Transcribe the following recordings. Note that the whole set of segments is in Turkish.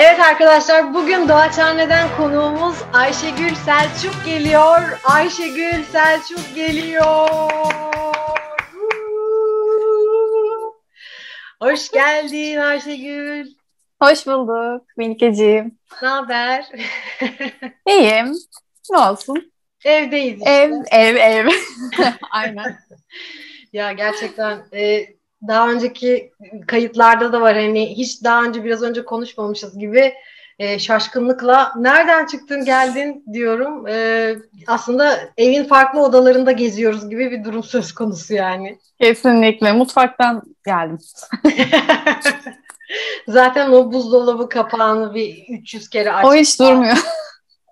Evet arkadaşlar bugün Doğaçhane'den konuğumuz Ayşegül Selçuk geliyor. Ayşegül Selçuk geliyor. Hoş geldin Ayşegül. Hoş bulduk Melike'ciğim. Ne haber? İyiyim. Ne olsun? Evdeyiz işte. Ev, ev, ev. Aynen. Ya gerçekten e, daha önceki kayıtlarda da var hani hiç daha önce biraz önce konuşmamışız gibi e, şaşkınlıkla nereden çıktın geldin diyorum. E, aslında evin farklı odalarında geziyoruz gibi bir durum söz konusu yani. Kesinlikle. Mutfaktan geldim. Zaten o buzdolabı kapağını bir 300 kere açtık. O hiç durmuyor.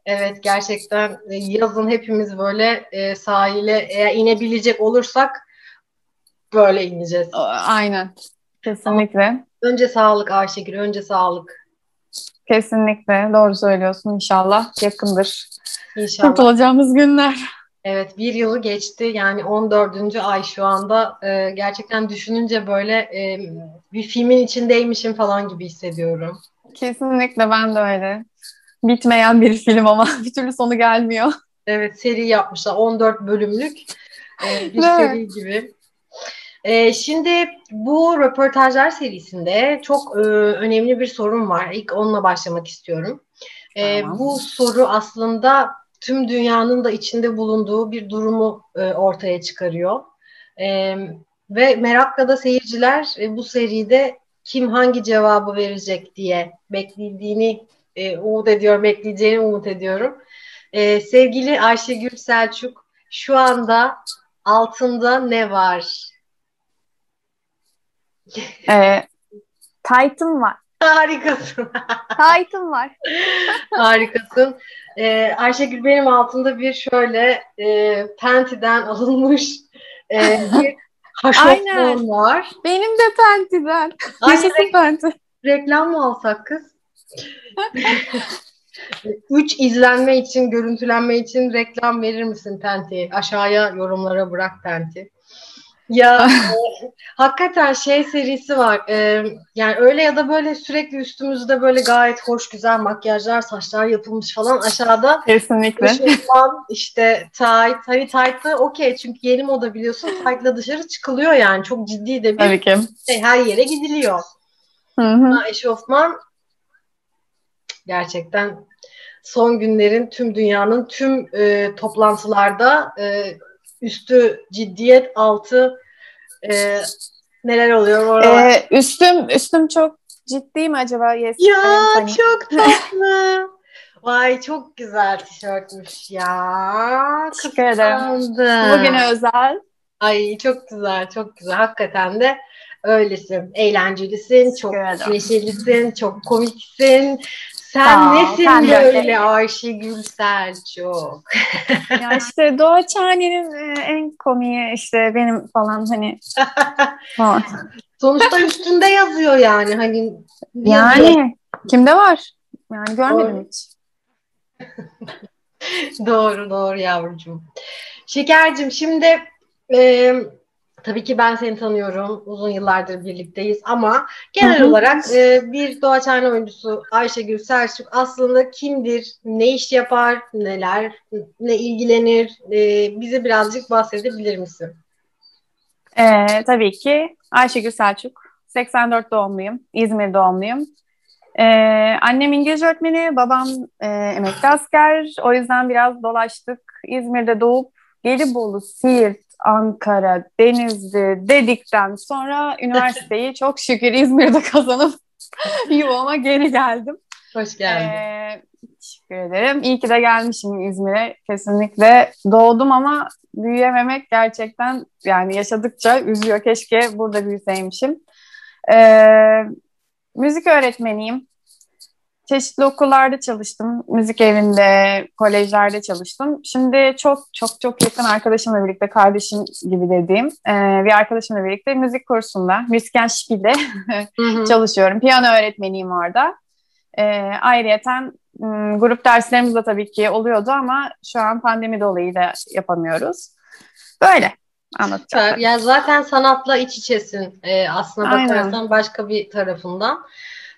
Evet gerçekten e, yazın hepimiz böyle e, sahile eğer inebilecek olursak böyle ineceğiz. Aynen. Kesinlikle. Önce sağlık Ayşegül, önce sağlık. Kesinlikle. Doğru söylüyorsun. İnşallah yakındır. İnşallah. Kurtulacağımız günler. Evet bir yılı geçti yani 14. ay şu anda Ee, gerçekten düşününce böyle e, bir filmin içindeymişim falan gibi hissediyorum. Kesinlikle ben de öyle. Bitmeyen bir film ama bir türlü sonu gelmiyor. Evet seri yapmışlar 14 bölümlük e, bir Evet. seri gibi. E, şimdi bu röportajlar serisinde çok e, önemli bir sorun var. İlk onunla başlamak istiyorum. E, Tamam. Bu soru aslında tüm dünyanın da içinde bulunduğu bir durumu e, ortaya çıkarıyor. E, ve merakla da seyirciler e, bu seride kim hangi cevabı verecek diye beklediğini e, umut ediyorum, bekleyeceğini umut ediyorum. E, sevgili Ayşegül Selçuk, şu anda altında ne var? Ee, Titan var. Harikasın. Titan var. Harikasın. Ee, Ayşegül benim altında bir şöyle e, Penti'den alınmış e, bir haşofman var. Benim de Penti'den. Ay, Yaşasın Penti. reklam mı alsak kız? Üç izlenme için, görüntülenme için reklam verir misin Penti? Aşağıya yorumlara bırak Penti. Ya e, hakikaten şey serisi var. E, yani öyle ya da böyle sürekli üstümüzde böyle gayet hoş güzel makyajlar, saçlar yapılmış falan. Aşağıda Kesinlikle. eşofman, işte tight. Hani tight'ı okey çünkü yeni moda biliyorsun. Tight'la dışarı çıkılıyor yani. Çok ciddi de bir Tabii ki. şey. Her yere gidiliyor. Hı hı. Ama eşofman gerçekten son günlerin tüm dünyanın tüm e, toplantılarda e, üstü ciddiyet altı e, neler oluyor orada? Ee, üstüm üstüm çok ciddi mi acaba? Yes, ya funny. çok tatlı. Vay çok güzel tişörtmüş ya. Teşekkür ederim. Bugüne özel. Ay çok güzel, çok güzel. Hakikaten de öylesin. Eğlencelisin, çok neşelisin, çok komiksin. Sen Sağ ol, nesin sen böyle öyle. Ayşegül Selçuk? Ya işte Doğa Çağne'nin e, en komiği işte benim falan hani. Sonuçta üstünde yazıyor yani hani yazıyor. Yani kimde var? Yani görmedim Doğru. hiç. Doğru doğru yavrucuğum. Şekercim şimdi e, tabii ki ben seni tanıyorum. Uzun yıllardır birlikteyiz ama genel olarak e, bir doğaçhane oyuncusu Ayşegül Selçuk aslında kimdir, ne iş yapar, neler, ne ilgilenir? E, bize birazcık bahsedebilir misin? Ee, tabii ki Ayşegül Selçuk. 84 doğumluyum. İzmir doğumluyum. Ee, annem İngilizce öğretmeni, babam e, emekli asker. O yüzden biraz dolaştık. İzmir'de doğup Gelibolu, Siirt, Ankara, Denizli dedikten sonra üniversiteyi çok şükür İzmir'de kazanıp yuvama geri geldim. Hoş geldin. Ee, teşekkür ederim. İyi ki de gelmişim İzmir'e. Kesinlikle doğdum ama büyüyememek gerçekten yani yaşadıkça üzüyor. Keşke burada büyüseymişim. Ee, müzik öğretmeniyim. Çeşitli okullarda çalıştım. Müzik evinde, kolejlerde çalıştım. Şimdi çok çok çok yakın arkadaşımla birlikte, kardeşim gibi dediğim e, bir arkadaşımla birlikte müzik kursunda, Hı hı. çalışıyorum. Piyano öğretmeniyim orada. E, ayrıyeten grup derslerimiz de tabii ki oluyordu ama şu an pandemi dolayıyla yapamıyoruz. Böyle anlatacağım. Ya zaten sanatla iç içesin e, aslına Aynen. bakarsan başka bir tarafından.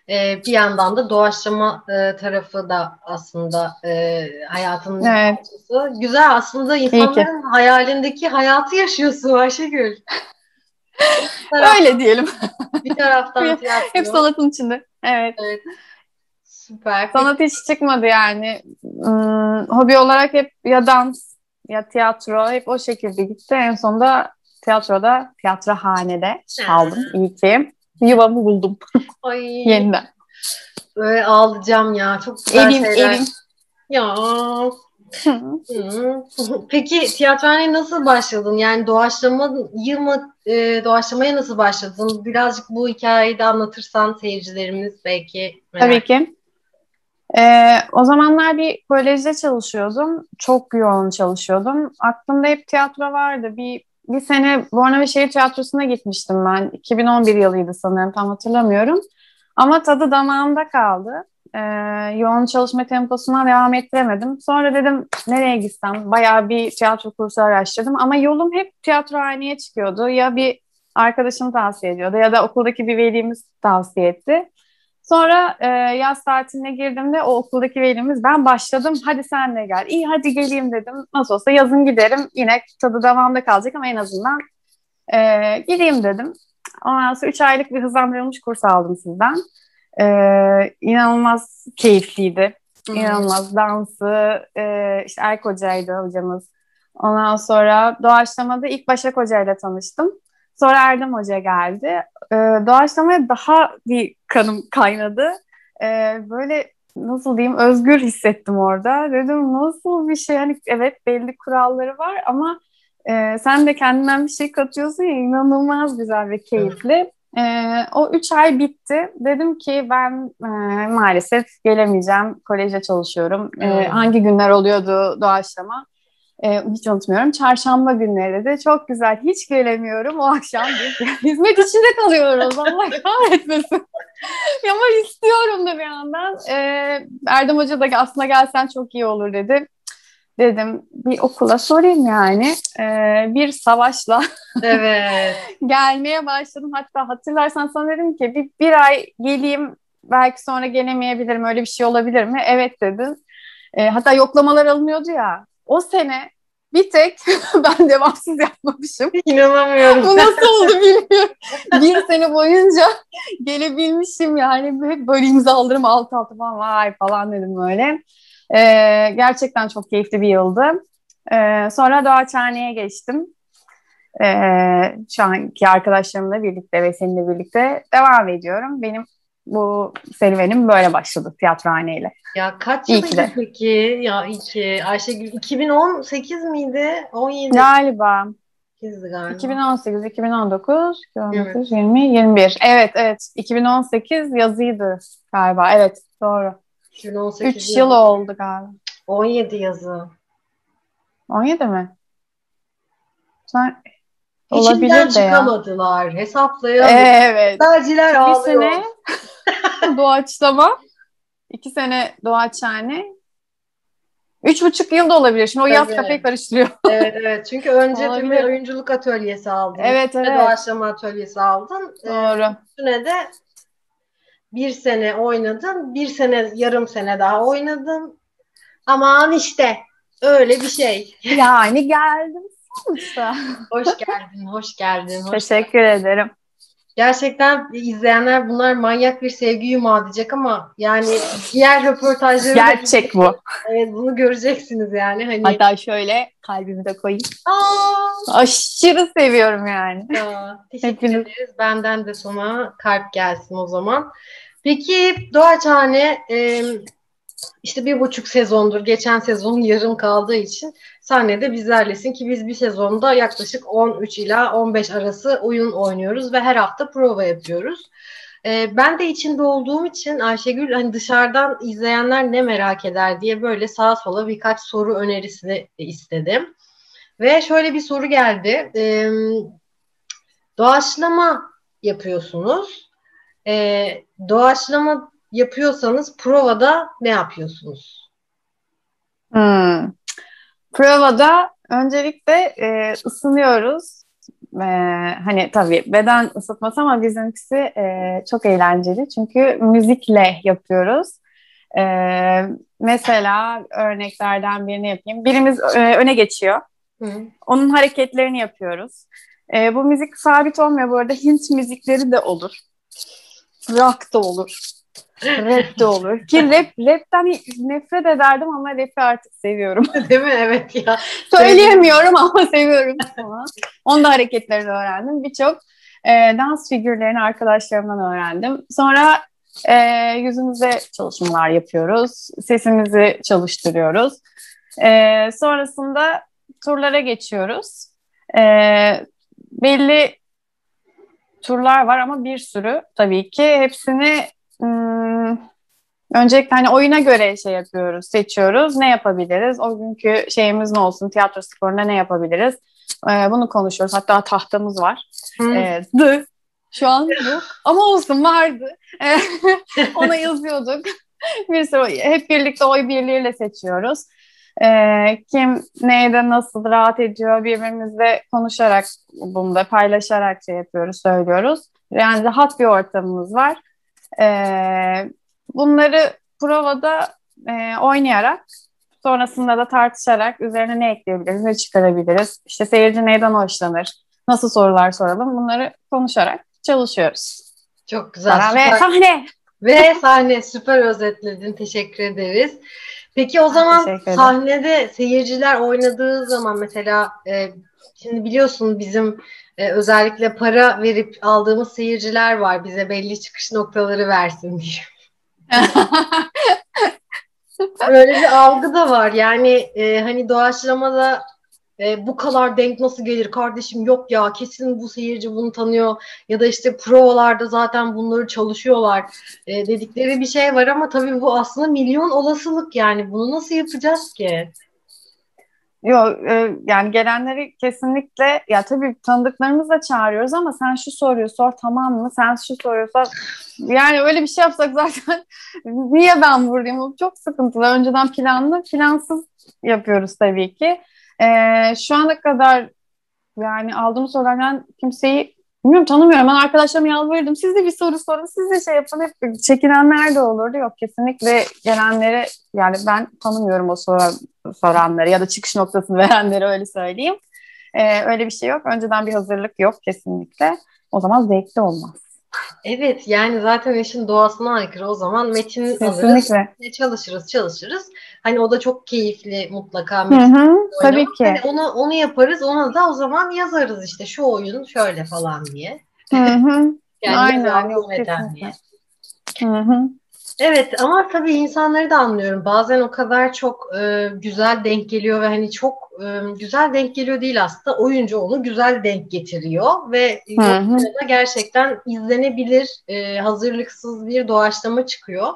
E, bir yandan da doğaçlama e, tarafı da aslında e, hayatının evet. parçası. Güzel aslında insanların hayalindeki hayatı yaşıyorsun Ayşegül. Öyle diyelim. Bir taraftan tiyatro. Hep sanatın içinde. Evet. evet. Süper. Sanat hiç çıkmadı yani. Hmm, hobi olarak hep ya dans ya tiyatro hep o şekilde gitti. En sonunda tiyatroda, tiyatrohanede kaldım. İyi ki yuvamı buldum. Ay. Yeniden. Böyle ağlayacağım ya. Çok güzel evim, şeyler. Evim. Ya. Peki tiyatrohaneye nasıl başladın? Yani doğaçlamayı mı, e, doğaçlamaya nasıl başladın? Birazcık bu hikayeyi de anlatırsan seyircilerimiz belki merak Tabii ki. Ee, o zamanlar bir kolejde çalışıyordum. Çok yoğun çalışıyordum. Aklımda hep tiyatro vardı. Bir bir sene Bornova Şehir Tiyatrosu'na gitmiştim ben. 2011 yılıydı sanırım tam hatırlamıyorum. Ama tadı damağımda kaldı. Ee, yoğun çalışma temposuna devam ettiremedim. Sonra dedim nereye gitsem? Bayağı bir tiyatro kursu araştırdım. Ama yolum hep tiyatrohaneye çıkıyordu. Ya bir arkadaşım tavsiye ediyordu ya da okuldaki bir velimiz tavsiye etti. Sonra e, yaz tatiline girdiğimde o okuldaki velimiz ben başladım hadi sen de gel. İyi hadi geleyim dedim. Nasıl olsa yazın giderim yine tadı devamda kalacak ama en azından e, gideyim dedim. Ondan sonra 3 aylık bir hızlandırılmış kurs aldım sizden. E, inanılmaz keyifliydi. İnanılmaz dansı, e, işte Erk Hoca'ydı hocamız. Ondan sonra doğaçlamada ilk Başak Hoca ile tanıştım. Sonra Erdem Hoca geldi. Ee, doğaçlamaya daha bir kanım kaynadı. Ee, böyle nasıl diyeyim özgür hissettim orada. Dedim nasıl bir şey hani evet belli kuralları var ama e, sen de kendinden bir şey katıyorsun ya inanılmaz güzel ve keyifli. E, o üç ay bitti. Dedim ki ben e, maalesef gelemeyeceğim. Kolejde çalışıyorum. E, hangi günler oluyordu doğaçlama? E, hiç unutmuyorum. Çarşamba günleri de çok güzel. Hiç gelemiyorum. O akşam bir hizmet içinde kalıyoruz. Allah kahretmesin. Ama istiyorum da bir yandan. E, Erdem Hoca da aslında gelsen çok iyi olur dedi. Dedim bir okula sorayım yani. E, bir savaşla evet. gelmeye başladım. Hatta hatırlarsan sana dedim ki bir, bir ay geleyim belki sonra gelemeyebilirim. Öyle bir şey olabilir mi? Evet dedin. E, hatta yoklamalar alınıyordu ya o sene bir tek ben devamsız yapmamışım. İnanamıyorum. Bu nasıl oldu bilmiyorum. bir sene boyunca gelebilmişim yani. Hep böyle imzalarım alt alta falan vay falan dedim böyle. Ee, gerçekten çok keyifli bir yıldı. Ee, sonra Doğaçhane'ye geçtim. Ee, şu anki arkadaşlarımla birlikte ve seninle birlikte devam ediyorum. Benim bu serüvenim böyle başladı tiyatrohaneyle. Ya kaç yılıydı peki? Ya iki. Ayşegül 2018 miydi? 17. Galiba. galiba. 2018, 2019, 2019, evet. 20, 21. Evet, evet. 2018 yazıydı galiba. Evet, doğru. 2018 3 yıl oldu galiba. 17 yazı. 17 mi? Sen İçinden çıkamadılar. Ya. Hesaplayamadılar. Evet. Sadeciler ağlıyor. Bir sene doğaçlama. iki sene doğaçhane. Üç buçuk yıl da olabilir. Şimdi o yaz kafayı karıştırıyor. evet evet. Çünkü önce bir oyunculuk atölyesi aldın. Evet evet. Doğaçlama atölyesi aldın. Ee, Doğru. Ee, üstüne de bir sene oynadın. Bir sene yarım sene daha oynadın. Aman işte öyle bir şey. Yani geldim sonuçta. hoş geldin, hoş geldin. Hoş Teşekkür geldin. ederim. Gerçekten izleyenler bunlar manyak bir sevgi yumağı diyecek ama yani diğer röportajları gerçek bu. Evet bunu göreceksiniz yani hani. Hatta şöyle kalbimi de koyayım. Aa! Aşırı seviyorum yani. Aa, teşekkür ederiz. Benden de sana kalp gelsin o zaman. Peki Doğaçhane e, işte bir buçuk sezondur. Geçen sezon yarım kaldığı için sahnede bizlerlesin ki biz bir sezonda yaklaşık 13 ila 15 arası oyun oynuyoruz ve her hafta prova yapıyoruz. Ee, ben de içinde olduğum için Ayşegül hani dışarıdan izleyenler ne merak eder diye böyle sağa sola birkaç soru önerisi istedim. Ve şöyle bir soru geldi. Ee, doğaçlama yapıyorsunuz. Ee, doğaçlama yapıyorsanız provada ne yapıyorsunuz? Hmm. Provada öncelikle e, ısınıyoruz. e, hani tabii beden ısıtması ama bizimkisi e, çok eğlenceli çünkü müzikle yapıyoruz. E, mesela örneklerden birini yapayım. Birimiz e, öne geçiyor. Hı. Onun hareketlerini yapıyoruz. E, bu müzik sabit olmuyor bu arada. Hint müzikleri de olur. Rock da olur. Rap de olur. Ki rap, rapten nefret ederdim ama rap'i artık seviyorum. Değil mi? Evet ya. Söyleyemiyorum ama seviyorum. Onun da hareketlerini öğrendim. Birçok e, dans figürlerini arkadaşlarımdan öğrendim. Sonra e, yüzümüze çalışmalar yapıyoruz. Sesimizi çalıştırıyoruz. E, sonrasında turlara geçiyoruz. E, belli turlar var ama bir sürü tabii ki. Hepsini öncelikle hani oyuna göre şey yapıyoruz, seçiyoruz. Ne yapabiliriz? O günkü şeyimiz ne olsun? Tiyatro sporunda ne yapabiliriz? Ee, bunu konuşuyoruz. Hatta tahtamız var. Hmm. Ee, dı. Şu an bu. Ama olsun vardı. Ona yazıyorduk. bir sürü hep birlikte oy birliğiyle seçiyoruz. Ee, kim neyde nasıl rahat ediyor birbirimizle konuşarak bunu da paylaşarak şey yapıyoruz, söylüyoruz. Yani rahat bir ortamımız var. Ee, bunları provada e, oynayarak sonrasında da tartışarak üzerine ne ekleyebiliriz, ne çıkarabiliriz, işte seyirci neyden hoşlanır, nasıl sorular soralım bunları konuşarak çalışıyoruz. Çok güzel. Ve sahne. Ve sahne süper özetledin. Teşekkür ederiz. Peki o zaman sahnede seyirciler oynadığı zaman mesela e, şimdi biliyorsun bizim e, özellikle para verip aldığımız seyirciler var bize belli çıkış noktaları versin diye. Böyle bir algı da var. Yani e, hani doğaçlamada e, bu kadar denk nasıl gelir kardeşim yok ya kesin bu seyirci bunu tanıyor ya da işte provalarda zaten bunları çalışıyorlar e, dedikleri bir şey var ama tabii bu aslında milyon olasılık yani bunu nasıl yapacağız ki? Yok e, yani gelenleri kesinlikle ya tabii tanıdıklarımızı da çağırıyoruz ama sen şu soruyu sor tamam mı? Sen şu soruyu sor. Yani öyle bir şey yapsak zaten niye ben buradayım? Çok sıkıntılı. Önceden planlı, plansız yapıyoruz tabii ki. Ee, şu ana kadar yani aldığım sorulardan kimseyi bilmiyorum tanımıyorum. Ben arkadaşlarıma yalvarırdım. Siz de bir soru sorun, siz de şey yapın. Hep çekinenler de olurdu. Yok kesinlikle gelenleri yani ben tanımıyorum o soru, soranları ya da çıkış noktasını verenleri öyle söyleyeyim. Ee, öyle bir şey yok. Önceden bir hazırlık yok kesinlikle. O zaman zevkli olmaz. Evet yani zaten işin doğasına aykırı o zaman metin alırız ne çalışırız çalışırız. Hani o da çok keyifli mutlaka metin hı hı, Tabii ki. Hani onu, onu yaparız ona da o zaman yazarız işte şu oyun şöyle falan diye. Hı hı. yani Aynen. Diye. Hı hı. Evet ama tabii insanları da anlıyorum. Bazen o kadar çok e, güzel denk geliyor ve hani çok e, güzel denk geliyor değil aslında. Oyuncu onu güzel denk getiriyor ve da gerçekten izlenebilir, e, hazırlıksız bir doğaçlama çıkıyor.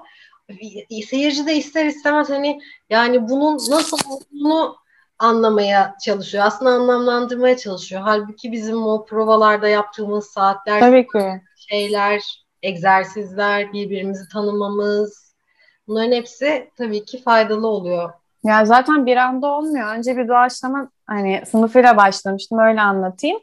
E, seyirci de ister istemez hani yani bunun nasıl olduğunu anlamaya çalışıyor. Aslında anlamlandırmaya çalışıyor. Halbuki bizim o provalarda yaptığımız saatler, Tabii ki. şeyler egzersizler, birbirimizi tanımamız bunların hepsi tabii ki faydalı oluyor. Ya zaten bir anda olmuyor. Önce bir doğaçlama hani sınıfıyla başlamıştım öyle anlatayım.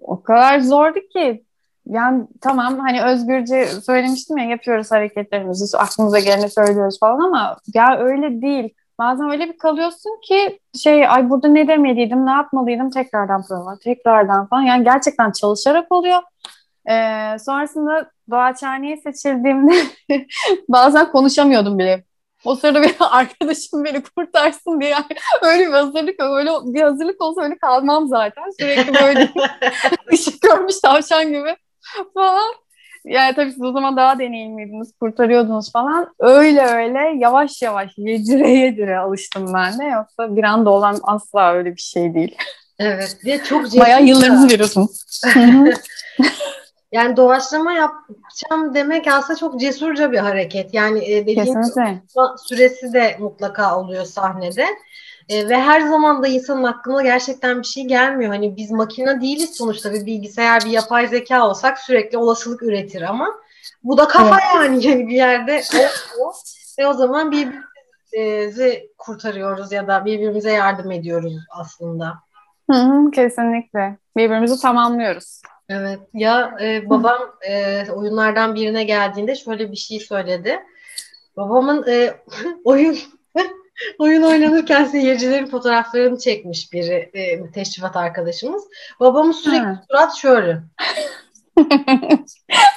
O kadar zordu ki yani tamam hani özgürce söylemiştim ya yapıyoruz hareketlerimizi aklımıza geleni söylüyoruz falan ama ya öyle değil. Bazen öyle bir kalıyorsun ki şey ay burada ne demeliydim ne yapmalıydım tekrardan prova tekrardan falan yani gerçekten çalışarak oluyor. Ee, sonrasında Doğaçhane'ye seçildiğimde bazen konuşamıyordum bile. O sırada bir arkadaşım beni kurtarsın diye yani öyle bir hazırlık öyle bir hazırlık olsa öyle kalmam zaten. Sürekli böyle ışık görmüş tavşan gibi falan. Yani tabii siz o zaman daha deneyimliydiniz, kurtarıyordunuz falan. Öyle öyle yavaş yavaş yedire yedire alıştım ben de. Yoksa bir anda olan asla öyle bir şey değil. Evet. Ve çok Bayağı yıllarınızı veriyorsunuz. Yani doğaçlama yapacağım demek aslında çok cesurca bir hareket. Yani e, dediğim süresi de mutlaka oluyor sahnede. E, ve her zaman da insanın aklına gerçekten bir şey gelmiyor. Hani biz makine değiliz sonuçta bir bilgisayar, bir yapay zeka olsak sürekli olasılık üretir ama bu da kafa evet. yani, yani bir yerde o, ve o zaman birbirimizi kurtarıyoruz ya da birbirimize yardım ediyoruz aslında. Hı hı, kesinlikle. Birbirimizi tamamlıyoruz. Evet. Ya e, babam e, oyunlardan birine geldiğinde şöyle bir şey söyledi. Babamın e, oyun oyun oynanırken seyircilerin fotoğraflarını çekmiş biri e, teşrifat arkadaşımız. Babamın sürekli ha. surat şöyle.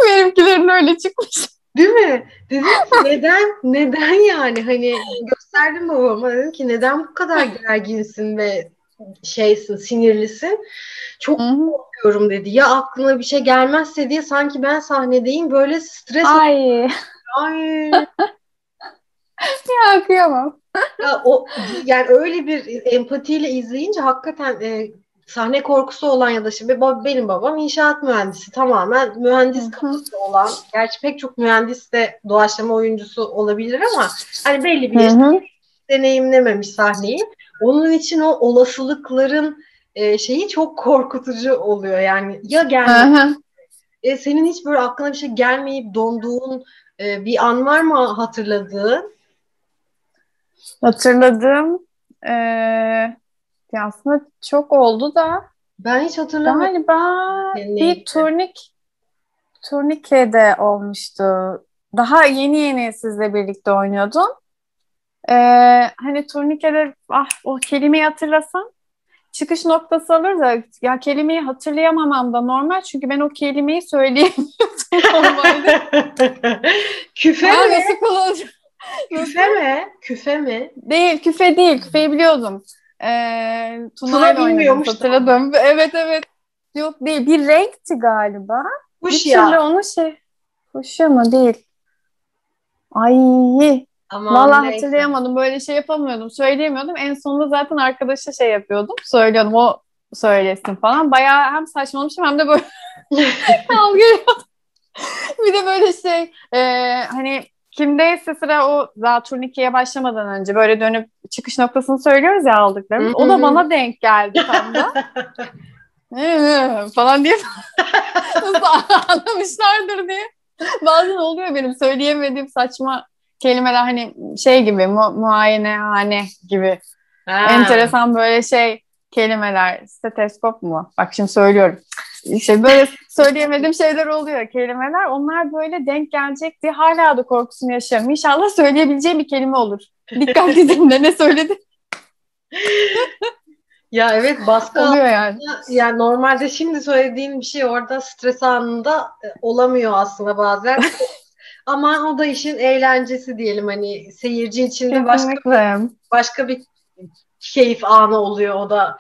Benimkilerin öyle çıkmış. Değil mi? Dedim ki neden neden yani hani gösterdim babama dedim ki neden bu kadar gerginsin ve şeysin sinirlisin. Çok Hı-hı. korkuyorum dedi. Ya aklına bir şey gelmezse diye sanki ben sahnedeyim böyle stres. Ay. Ay. ya kıyamam. Ya, o, yani öyle bir empatiyle izleyince hakikaten e, sahne korkusu olan ya da şimdi benim babam inşaat mühendisi tamamen mühendis kafası olan gerçi pek çok mühendis de doğaçlama oyuncusu olabilir ama hani belli bir yaşta deneyimlememiş sahneyi. Onun için o olasılıkların e, şeyi çok korkutucu oluyor yani ya gelmez e, senin hiç böyle aklına bir şey gelmeyip donduğun e, bir an var mı hatırladığın? Hatırladığım e, aslında çok oldu da ben hiç hatırlamıyorum. Galiba bir turnik turnike'de olmuştu. Daha yeni yeni sizle birlikte oynuyordum. Ee, hani turnike'de ah o kelimeyi hatırlasam çıkış noktası alır da ya kelimeyi hatırlayamamam da normal çünkü ben o kelimeyi söyleyemiyordum normalde. Küfe mi? Nasıl kullanacağım? Küfe mi? Küfe mi? Değil, küfe değil. Küfeyi biliyordum. Ee, Tuna'yla oynadım hatırladım. Evet evet. Yok değil. Bir renkti galiba. Fuşya. Bir türlü onu şey. Fuşya mı? Değil. Ay. Aman Vallahi neyse. hatırlayamadım. Böyle şey yapamıyordum. Söyleyemiyordum. En sonunda zaten arkadaşa şey yapıyordum. Söylüyordum. O söylesin falan. Bayağı hem saçmalamışım hem de böyle kavga Bir de böyle şey e, hani kimdeyse sıra o daha turnikeye başlamadan önce böyle dönüp çıkış noktasını söylüyoruz ya aldıklarımız. o da bana denk geldi tam da. falan diye anlamışlardır diye. Bazen oluyor benim söyleyemediğim saçma kelimeler hani şey gibi mu muayenehane gibi. Ha. Enteresan böyle şey kelimeler. Steteskop mu? Bak şimdi söylüyorum. İşte böyle söyleyemediğim şeyler oluyor kelimeler. Onlar böyle denk gelecek diye hala da korkusunu yaşıyorum. İnşallah söyleyebileceğim bir kelime olur. Dikkatli dinle ne söyledi. ya evet baskı oluyor yani. Yani normalde şimdi söylediğin bir şey orada stres anında e, olamıyor aslında bazen. Ama o da işin eğlencesi diyelim hani seyirci için de başka başka bir keyif anı oluyor o da.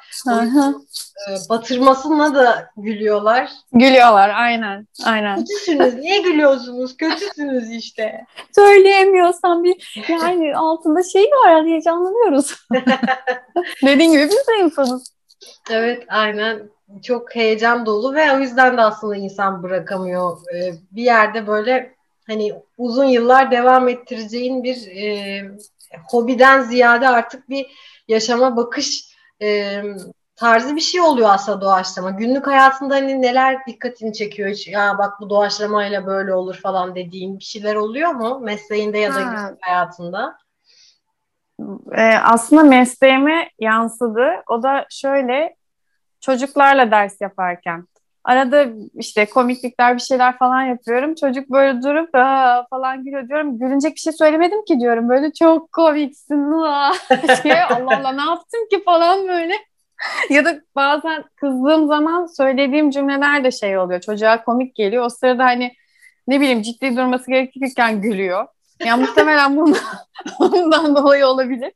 E, batırmasına da gülüyorlar. Gülüyorlar aynen. Aynen. Kötüsünüz. Niye gülüyorsunuz? Kötüsünüz işte. Söyleyemiyorsan bir yani altında şey var heyecanlanıyoruz. Dediğin gibi biz de insanız. Evet aynen. Çok heyecan dolu ve o yüzden de aslında insan bırakamıyor. Ee, bir yerde böyle hani uzun yıllar devam ettireceğin bir e, hobiden ziyade artık bir yaşama bakış e, tarzı bir şey oluyor aslında doğaçlama. Günlük hayatında hani neler dikkatini çekiyor hiç ya bak bu doğaçlamayla böyle olur falan dediğin bir şeyler oluyor mu mesleğinde ya da ha. hayatında? Ee, aslında mesleğime yansıdı. O da şöyle çocuklarla ders yaparken. Arada işte komiklikler bir şeyler falan yapıyorum. Çocuk böyle durup falan gülüyor diyorum. Gülünecek bir şey söylemedim ki diyorum. Böyle çok komiksin. şey, Allah Allah ne yaptım ki falan böyle. ya da bazen kızdığım zaman söylediğim cümleler de şey oluyor. Çocuğa komik geliyor. O sırada hani ne bileyim ciddi durması gerekirken gülüyor. Yani muhtemelen bundan, bundan dolayı olabilir.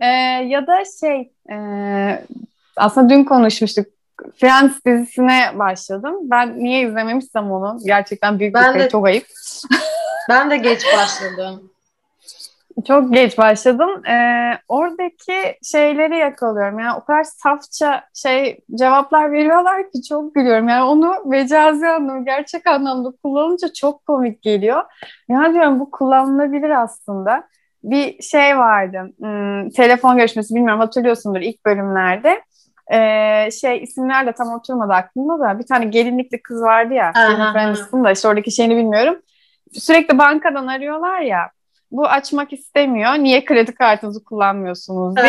Ee, ya da şey e, aslında dün konuşmuştuk. Friends dizisine başladım. Ben niye izlememişsem onu gerçekten büyük ben bir de, çok ayıp. ben de geç başladım. Çok geç başladım. Ee, oradaki şeyleri yakalıyorum. Yani o kadar safça şey cevaplar veriyorlar ki çok gülüyorum. Yani onu mecazi anlamda, gerçek anlamda kullanınca çok komik geliyor. Ya diyorum bu kullanılabilir aslında. Bir şey vardı. Hmm, telefon görüşmesi bilmiyorum hatırlıyorsundur ilk bölümlerde. Ee, şey isimler de tam oturmadı aklımda da bir tane gelinlikli kız vardı ya. Aniston da işte oradaki şeyini bilmiyorum. Sürekli bankadan arıyorlar ya bu açmak istemiyor. Niye kredi kartınızı kullanmıyorsunuz diye.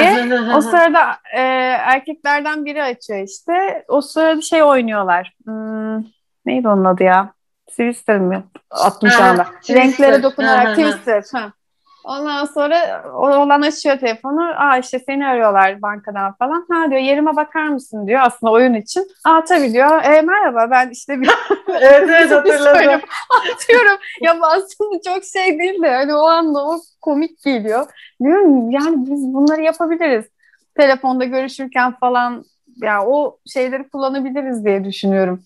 o sırada e, erkeklerden biri açıyor işte. O sırada şey oynuyorlar. Hmm, neydi onun adı ya? Twister mi? Attım şu anda. Renklere dokunarak Twister. Ha. Ondan sonra olan açıyor telefonu. Aa işte seni arıyorlar bankadan falan. Ha diyor yerime bakar mısın diyor aslında oyun için. Aa tabii diyor. E, merhaba ben işte bir evet evet hatırladım. Atıyorum. ya aslında çok şey değil de hani o anda o komik geliyor. Diyorum yani biz bunları yapabiliriz. Telefonda görüşürken falan ya o şeyleri kullanabiliriz diye düşünüyorum.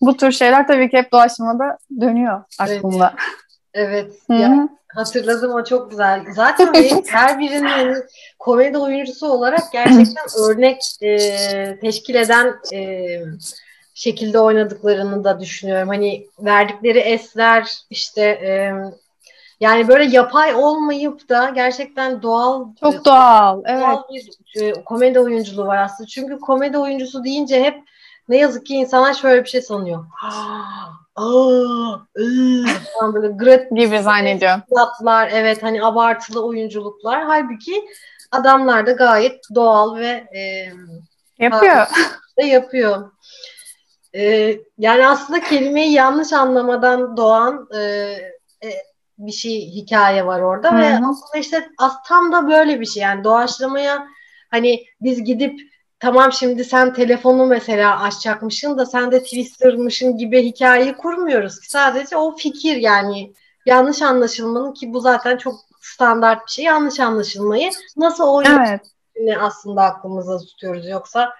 Bu tür şeyler tabii ki hep doğaçlamada dönüyor aklımda. Evet. Evet. Ya, hatırladım o çok güzel. Zaten her birinin komedi oyuncusu olarak gerçekten örnek e, teşkil eden e, şekilde oynadıklarını da düşünüyorum. Hani verdikleri esler işte e, yani böyle yapay olmayıp da gerçekten doğal çok doğal, evet. doğal bir e, komedi oyunculuğu var aslında. Çünkü komedi oyuncusu deyince hep ne yazık ki insanlar şöyle bir şey sanıyor. Aa, ıı, böyle grat gibi zannediyor. Latlar, evet hani abartılı oyunculuklar. Halbuki adamlar da gayet doğal ve e, yapıyor. Da yapıyor. E, yani aslında kelimeyi yanlış anlamadan doğan e, e, bir şey hikaye var orada Hı-hı. ve aslında işte as, tam da böyle bir şey yani doğaçlamaya hani biz gidip tamam şimdi sen telefonu mesela açacakmışsın da sen de Twister'mışın gibi hikayeyi kurmuyoruz ki. Sadece o fikir yani yanlış anlaşılmanın ki bu zaten çok standart bir şey. Yanlış anlaşılmayı nasıl oynayacağını evet. aslında aklımızda tutuyoruz. Yoksa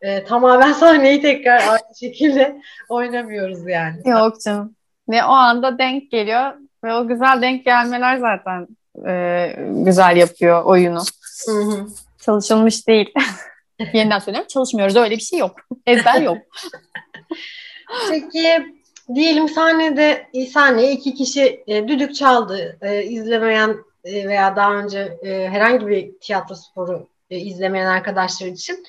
e, tamamen sahneyi tekrar aynı şekilde oynamıyoruz yani. Yok canım. Ve o anda denk geliyor ve o güzel denk gelmeler zaten e, güzel yapıyor oyunu. Hı hı. Çalışılmış değil. Yeniden söylüyorum çalışmıyoruz öyle bir şey yok. Ezber yok. Peki diyelim sahnede sahneye iki kişi e, düdük çaldı. E, izlemeyen e, veya daha önce e, herhangi bir tiyatro sporu e, izlemeyen arkadaşlar için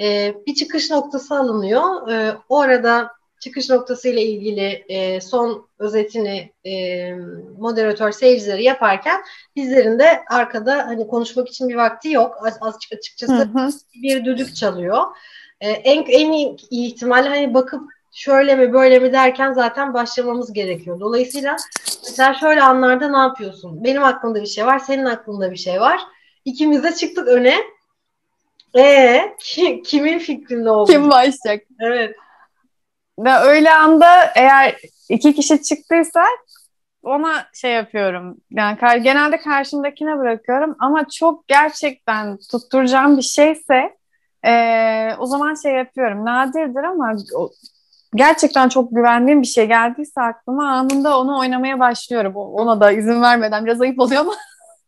e, bir çıkış noktası alınıyor. E, o arada çıkış noktası ile ilgili e, son özetini e, moderatör seyircileri yaparken bizlerin de arkada hani konuşmak için bir vakti yok. Az, azıcık açıkçası hı hı. bir düdük çalıyor. E, en en iyi ihtimalle hani bakıp şöyle mi böyle mi derken zaten başlamamız gerekiyor. Dolayısıyla mesela şöyle anlarda ne yapıyorsun? Benim aklımda bir şey var, senin aklında bir şey var. İkimiz de çıktık öne. Ee, ki, kimin fikrinde oldu? Kim başlayacak? Evet. Ve öyle anda eğer iki kişi çıktıysa ona şey yapıyorum. Yani genelde karşımdakine bırakıyorum ama çok gerçekten tutturacağım bir şeyse e, o zaman şey yapıyorum. Nadirdir ama gerçekten çok güvendiğim bir şey geldiyse aklıma anında onu oynamaya başlıyorum. Ona da izin vermeden biraz ayıp oluyor ama.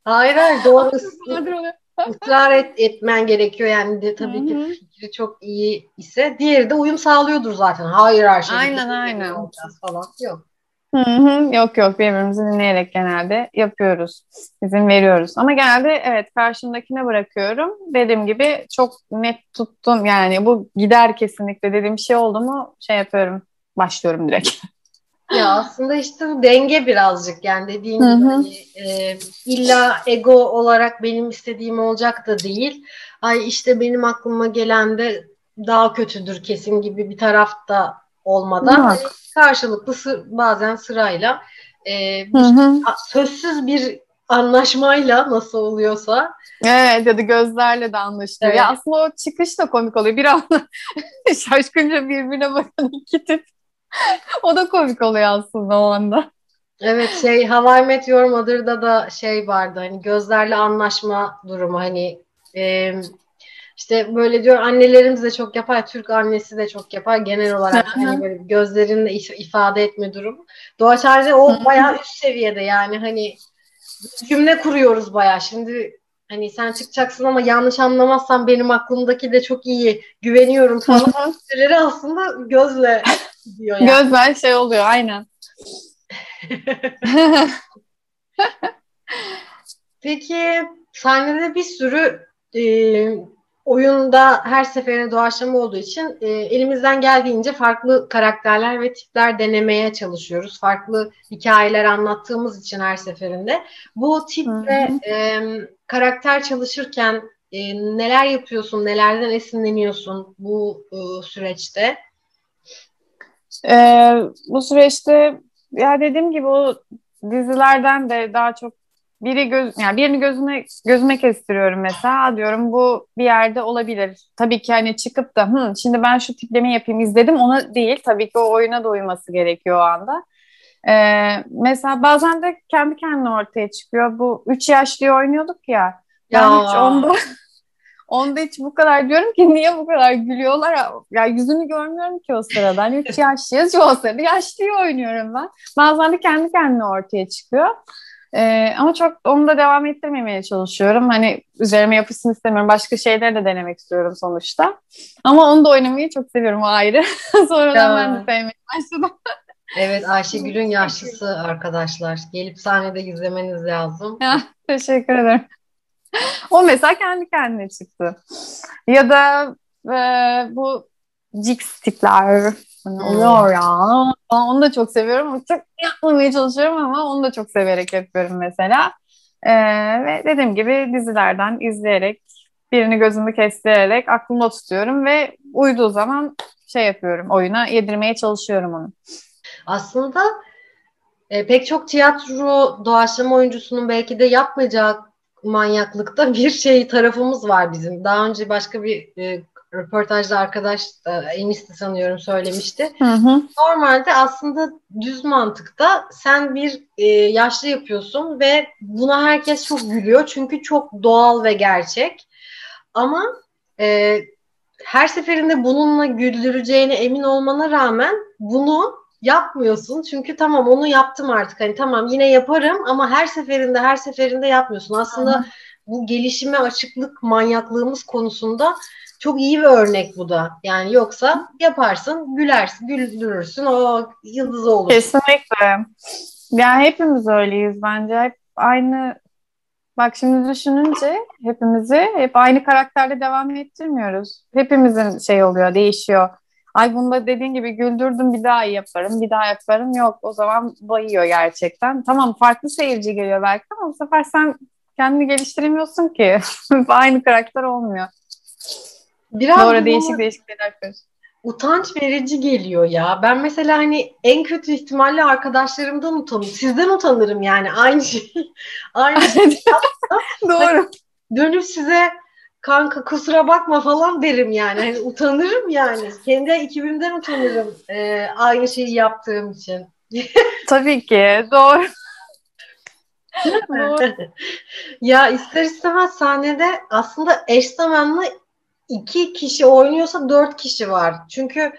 Hayır hayır doğru. ısrar et, etmen gerekiyor yani de tabii Hı-hı. ki fikri çok iyi ise diğeri de uyum sağlıyordur zaten. Hayır her şey. Aynen aynen. Falan yok. Hı hı, yok yok birbirimizi dinleyerek genelde yapıyoruz. İzin veriyoruz. Ama genelde evet karşımdakine bırakıyorum. Dediğim gibi çok net tuttum yani bu gider kesinlikle dediğim şey oldu mu şey yapıyorum. Başlıyorum direkt. Ya aslında işte bu denge birazcık yani dediğim gibi hani, e, illa ego olarak benim istediğim olacak da değil. Ay işte benim aklıma gelen de daha kötüdür kesin gibi bir tarafta olmadan hani karşılıklı sı- bazen sırayla e, bir, sözsüz bir anlaşmayla nasıl oluyorsa. Evet ya da gözlerle de anlaşılıyor. Evet. Ya aslında o çıkış da komik oluyor. Bir anda şaşkınca birbirine bakan iki tip o da komik oluyor aslında o anda. Evet şey Hawaii Meteor Mother'da da şey vardı hani gözlerle anlaşma durumu hani e, işte böyle diyor annelerimiz de çok yapar Türk annesi de çok yapar genel olarak hani böyle gözlerinle ifade etme durumu. Doğaçlarca o bayağı üst seviyede yani hani cümle kuruyoruz bayağı şimdi hani sen çıkacaksın ama yanlış anlamazsan benim aklımdaki de çok iyi güveniyorum falan. Süreleri aslında gözle diyor yani. Gözler şey oluyor aynen. Peki sahnede bir sürü e, oyunda her seferinde doğaçlama olduğu için e, elimizden geldiğince farklı karakterler ve tipler denemeye çalışıyoruz. Farklı hikayeler anlattığımız için her seferinde. Bu tip ve e, karakter çalışırken e, neler yapıyorsun, nelerden esinleniyorsun bu e, süreçte? Ee, bu süreçte ya dediğim gibi o dizilerden de daha çok biri göz yani birini gözüne gözüme kestiriyorum mesela diyorum bu bir yerde olabilir. Tabii ki hani çıkıp da Hı, şimdi ben şu tiplemi yapayım izledim ona değil tabii ki o oyuna da uyması gerekiyor o anda. Ee, mesela bazen de kendi kendine ortaya çıkıyor. Bu üç yaşlıyı oynuyorduk ya. Ben ya. hiç onda onda hiç bu kadar diyorum ki niye bu kadar gülüyorlar? Ya yüzünü görmüyorum ki o sırada. Hani üç yaşlıyız o sırada yaşlıyı oynuyorum ben. Bazen de kendi kendine ortaya çıkıyor. Ee, ama çok onu da devam ettirmemeye çalışıyorum. Hani üzerime yapışsın istemiyorum. Başka şeyleri de denemek istiyorum sonuçta. Ama onu da oynamayı çok seviyorum ayrı. Sonradan ben de sevmeye başladım. Evet Ayşegül'ün yaşlısı arkadaşlar. Gelip sahnede izlemeniz lazım. Ya, teşekkür ederim. o mesela kendi kendine çıktı. Ya da e, bu Jix tipler Hani hmm. oluyor ya. Onu da çok seviyorum. Çok yapmamaya çalışıyorum ama onu da çok severek yapıyorum mesela. Ee, ve dediğim gibi dizilerden izleyerek birini gözümü kestirerek aklımda tutuyorum ve uyduğu zaman şey yapıyorum oyuna yedirmeye çalışıyorum onu. Aslında e, pek çok tiyatro doğaçlama oyuncusunun belki de yapmayacağı manyaklıkta bir şey tarafımız var bizim. Daha önce başka bir e, röportajda arkadaş e, Enis'ti sanıyorum söylemişti. Hı hı. Normalde aslında düz mantıkta sen bir e, yaşlı yapıyorsun ve buna herkes çok gülüyor çünkü çok doğal ve gerçek. Ama e, her seferinde bununla güldüreceğine emin olmana rağmen bunu yapmıyorsun. Çünkü tamam onu yaptım artık. Hani tamam yine yaparım ama her seferinde her seferinde yapmıyorsun. Aslında Aha. Bu gelişime açıklık manyaklığımız konusunda çok iyi bir örnek bu da. Yani yoksa yaparsın, gülersin, güldürürsün, o yıldız olur. Kesinlikle. Yani hepimiz öyleyiz bence. Hep aynı Bak şimdi düşününce hepimizi hep aynı karakterde devam ettirmiyoruz. Hepimizin şey oluyor, değişiyor. Ay bunda dediğin gibi güldürdüm bir daha yaparım, bir daha yaparım. Yok o zaman bayıyor gerçekten. Tamam farklı seyirci geliyor belki ama bu sefer sen kendini geliştiremiyorsun ki. aynı karakter olmuyor. Biraz Doğru değişik değişik şeyler Utanç verici geliyor ya. Ben mesela hani en kötü ihtimalle arkadaşlarımdan utanırım. Sizden utanırım yani aynı şey. aynı şey. Doğru. Hani dönüp size kanka kusura bakma falan derim yani. Hani utanırım yani. Kendi ekibimden utanırım e, aynı şeyi yaptığım için. Tabii ki. Doğru. Doğru. Ya ister istemez sahnede aslında eş zamanlı iki kişi oynuyorsa dört kişi var. Çünkü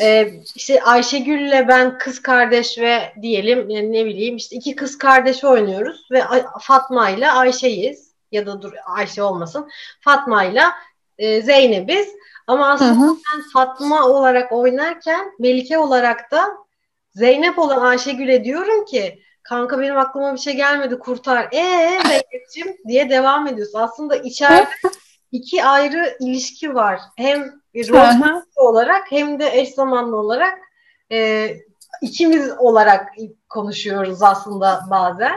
e, işte Ayşegül'le ben kız kardeş ve diyelim yani ne bileyim işte iki kız kardeş oynuyoruz ve Fatma ile Ayşe'yiz ya da dur Ayşe olmasın Fatma ile e, Zeynep'iz. Ama aslında hı hı. ben Fatma olarak oynarken Melike olarak da Zeynep olan Ayşegül'e diyorum ki kanka benim aklıma bir şey gelmedi kurtar. Ee Zeynep'ciğim diye devam ediyorsun. Aslında içeride iki ayrı ilişki var. Hem rol olarak hem de eş zamanlı olarak e, ikimiz olarak konuşuyoruz aslında bazen.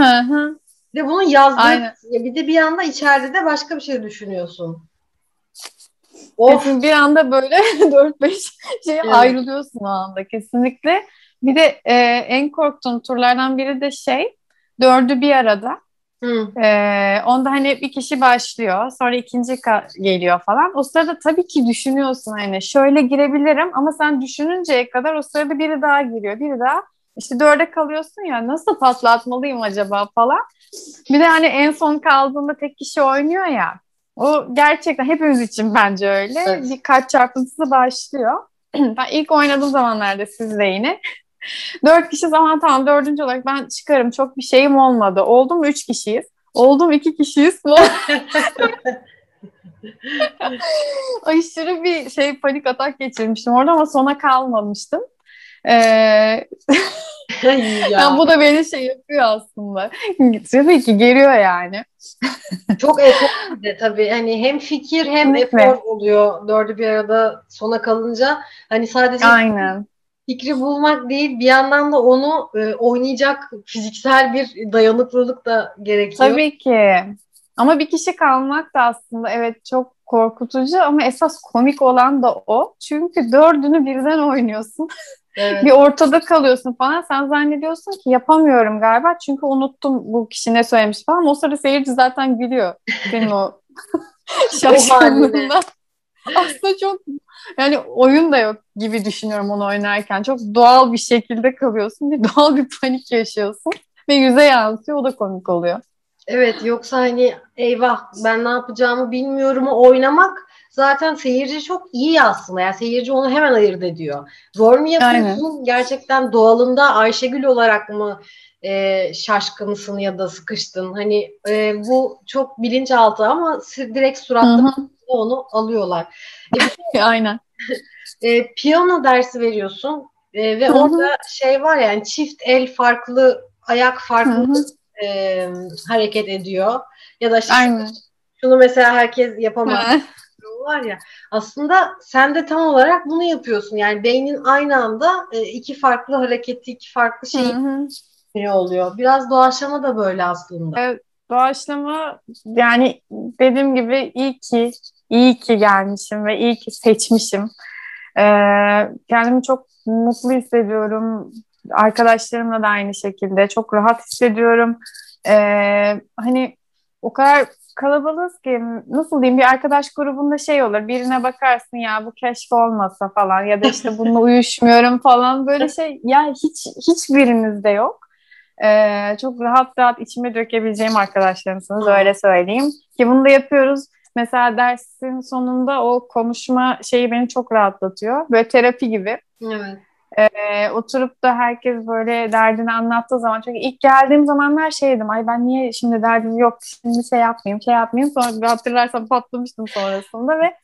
Hı hı. Ve bunun yazdığı bir de bir anda içeride de başka bir şey düşünüyorsun. Of. Kesin bir anda böyle 4-5 şey evet. ayrılıyorsun o anda kesinlikle. Bir de e, en korktuğum turlardan biri de şey dördü bir arada. Ee, onda hani bir kişi başlıyor sonra ikinci geliyor falan. O sırada tabii ki düşünüyorsun hani şöyle girebilirim ama sen düşününceye kadar o sırada biri daha giriyor biri daha. İşte dörde kalıyorsun ya nasıl patlatmalıyım acaba falan. Bir de hani en son kaldığında tek kişi oynuyor ya. O gerçekten hepimiz için bence öyle. Evet. Bir kalp çarpıntısı başlıyor. ben ilk oynadığım zamanlarda sizle yine Dört kişi zaman tamam dördüncü olarak ben çıkarım çok bir şeyim olmadı. Oldu mu üç kişiyiz. Oldum iki kişiyiz. Aşırı bir şey panik atak geçirmiştim orada ama sona kalmamıştım. Ee, yani bu da beni şey yapıyor aslında. Tabii ki geliyor yani. Çok efor de tabii. Hani hem fikir hem efor oluyor dördü bir arada sona kalınca. Hani sadece Aynen. Fikri bulmak değil bir yandan da onu e, oynayacak fiziksel bir dayanıklılık da gerekiyor. Tabii ki. Ama bir kişi kalmak da aslında evet çok korkutucu ama esas komik olan da o. Çünkü dördünü birden oynuyorsun. Evet. bir ortada kalıyorsun falan. Sen zannediyorsun ki yapamıyorum galiba çünkü unuttum bu kişi ne söylemiş falan. O sırada seyirci zaten gülüyor. Senin o şaşkınlığından. Aslında çok yani oyun da yok gibi düşünüyorum onu oynarken. Çok doğal bir şekilde kalıyorsun. Bir doğal bir panik yaşıyorsun. Ve yüze yansıyor. O da komik oluyor. Evet yoksa hani eyvah ben ne yapacağımı bilmiyorum oynamak zaten seyirci çok iyi aslında. Yani seyirci onu hemen ayırt ediyor. Rol mü yapıyorsun? Aynen. Gerçekten doğalında Ayşegül olarak mı e, şaşkınsın ya da sıkıştın? Hani e, bu çok bilinçaltı ama direkt suratta onu alıyorlar. E, Aynen. E, piyano dersi veriyorsun e, ve Hı-hı. orada şey var yani çift el farklı, ayak farklı e, hareket ediyor. Ya da şey, Aynen. şunu mesela herkes yapamaz. var ya aslında sen de tam olarak bunu yapıyorsun. Yani beynin aynı anda e, iki farklı hareketi, iki farklı şey ne oluyor. Biraz doğaçlama da böyle aslında. Evet, doğaçlama yani dediğim gibi iyi ki iyi ki gelmişim ve iyi ki seçmişim. Ee, kendimi çok mutlu hissediyorum. Arkadaşlarımla da aynı şekilde çok rahat hissediyorum. Ee, hani o kadar kalabalığız ki nasıl diyeyim bir arkadaş grubunda şey olur birine bakarsın ya bu keşke olmasa falan ya da işte bununla uyuşmuyorum falan böyle şey ya hiç hiçbirinizde yok. Ee, çok rahat rahat içime dökebileceğim arkadaşlarımsınız öyle söyleyeyim ki bunu da yapıyoruz. Mesela dersin sonunda o konuşma şeyi beni çok rahatlatıyor. Böyle terapi gibi. Evet. Ee, oturup da herkes böyle derdini anlattığı zaman çünkü ilk geldiğim zamanlar şeydim ay ben niye şimdi derdim yok şimdi şey yapmayayım şey yapmayayım sonra hatırlarsam patlamıştım sonrasında ve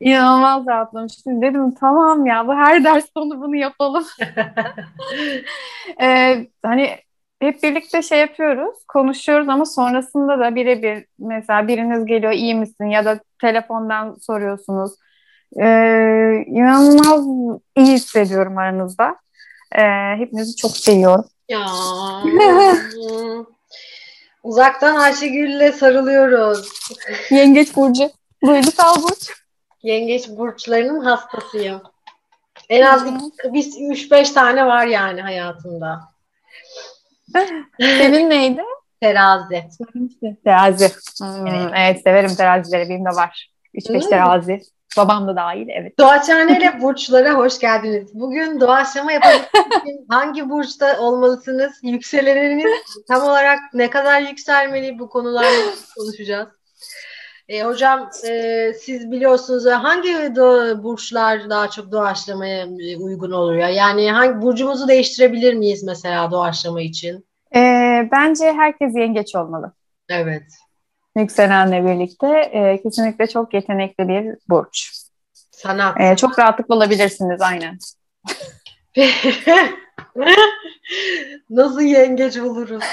inanılmaz rahatlamıştım dedim tamam ya bu her ders sonu bunu yapalım ee, hani hep birlikte şey yapıyoruz, konuşuyoruz ama sonrasında da birebir mesela biriniz geliyor iyi misin ya da telefondan soruyorsunuz ee, inanılmaz iyi hissediyorum aranızda. Ee, hepinizi çok seviyorum. Ya. Uzaktan Ayşegül'le sarılıyoruz. Yengeç Burcu. Duygusal Burç. Yengeç burçlarının hastasıyım. En az biz 3-5 tane var yani hayatımda. Senin neydi? Terazi. Terazi. Hmm, evet. evet severim terazileri. Benim de var. 3-5 hmm. terazi. Babam da dahil evet. Doğaçhane ile burçlara hoş geldiniz. Bugün doğaçlama yapmak için hangi burçta olmalısınız? Yükseleniniz tam olarak ne kadar yükselmeli bu konularla konuşacağız. E, hocam e, siz biliyorsunuz hangi do- burçlar daha çok doğaçlamaya e, uygun oluyor? Yani hangi burcumuzu değiştirebilir miyiz mesela doğaçlama için? E, bence herkes yengeç olmalı. Evet. Yükselenle birlikte e, kesinlikle çok yetenekli bir burç. Sanat. E, çok rahatlıkla olabilirsiniz aynen. Nasıl yengeç oluruz?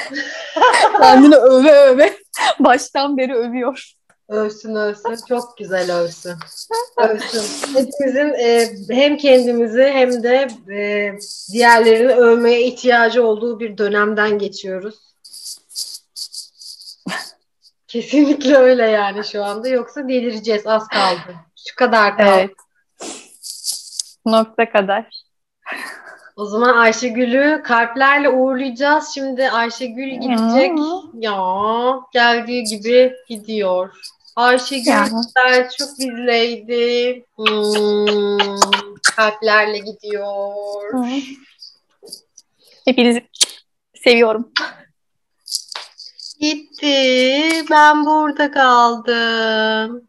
Kendini öve öve baştan beri övüyor. Övsün övsün. Çok güzel övsün. Övsün. Hepimizin e, hem kendimizi hem de e, diğerlerini övmeye ihtiyacı olduğu bir dönemden geçiyoruz. Kesinlikle öyle yani şu anda. Yoksa delireceğiz. Az kaldı. Şu kadar kaldı. Evet. Nokta kadar. O zaman Ayşegül'ü kalplerle uğurlayacağız. Şimdi Ayşegül gidecek. Ya geldiği gibi gidiyor. Ayşegül çok bizleydi. Hmm, kalplerle gidiyor. Hepinizi seviyorum. Gitti. Ben burada kaldım.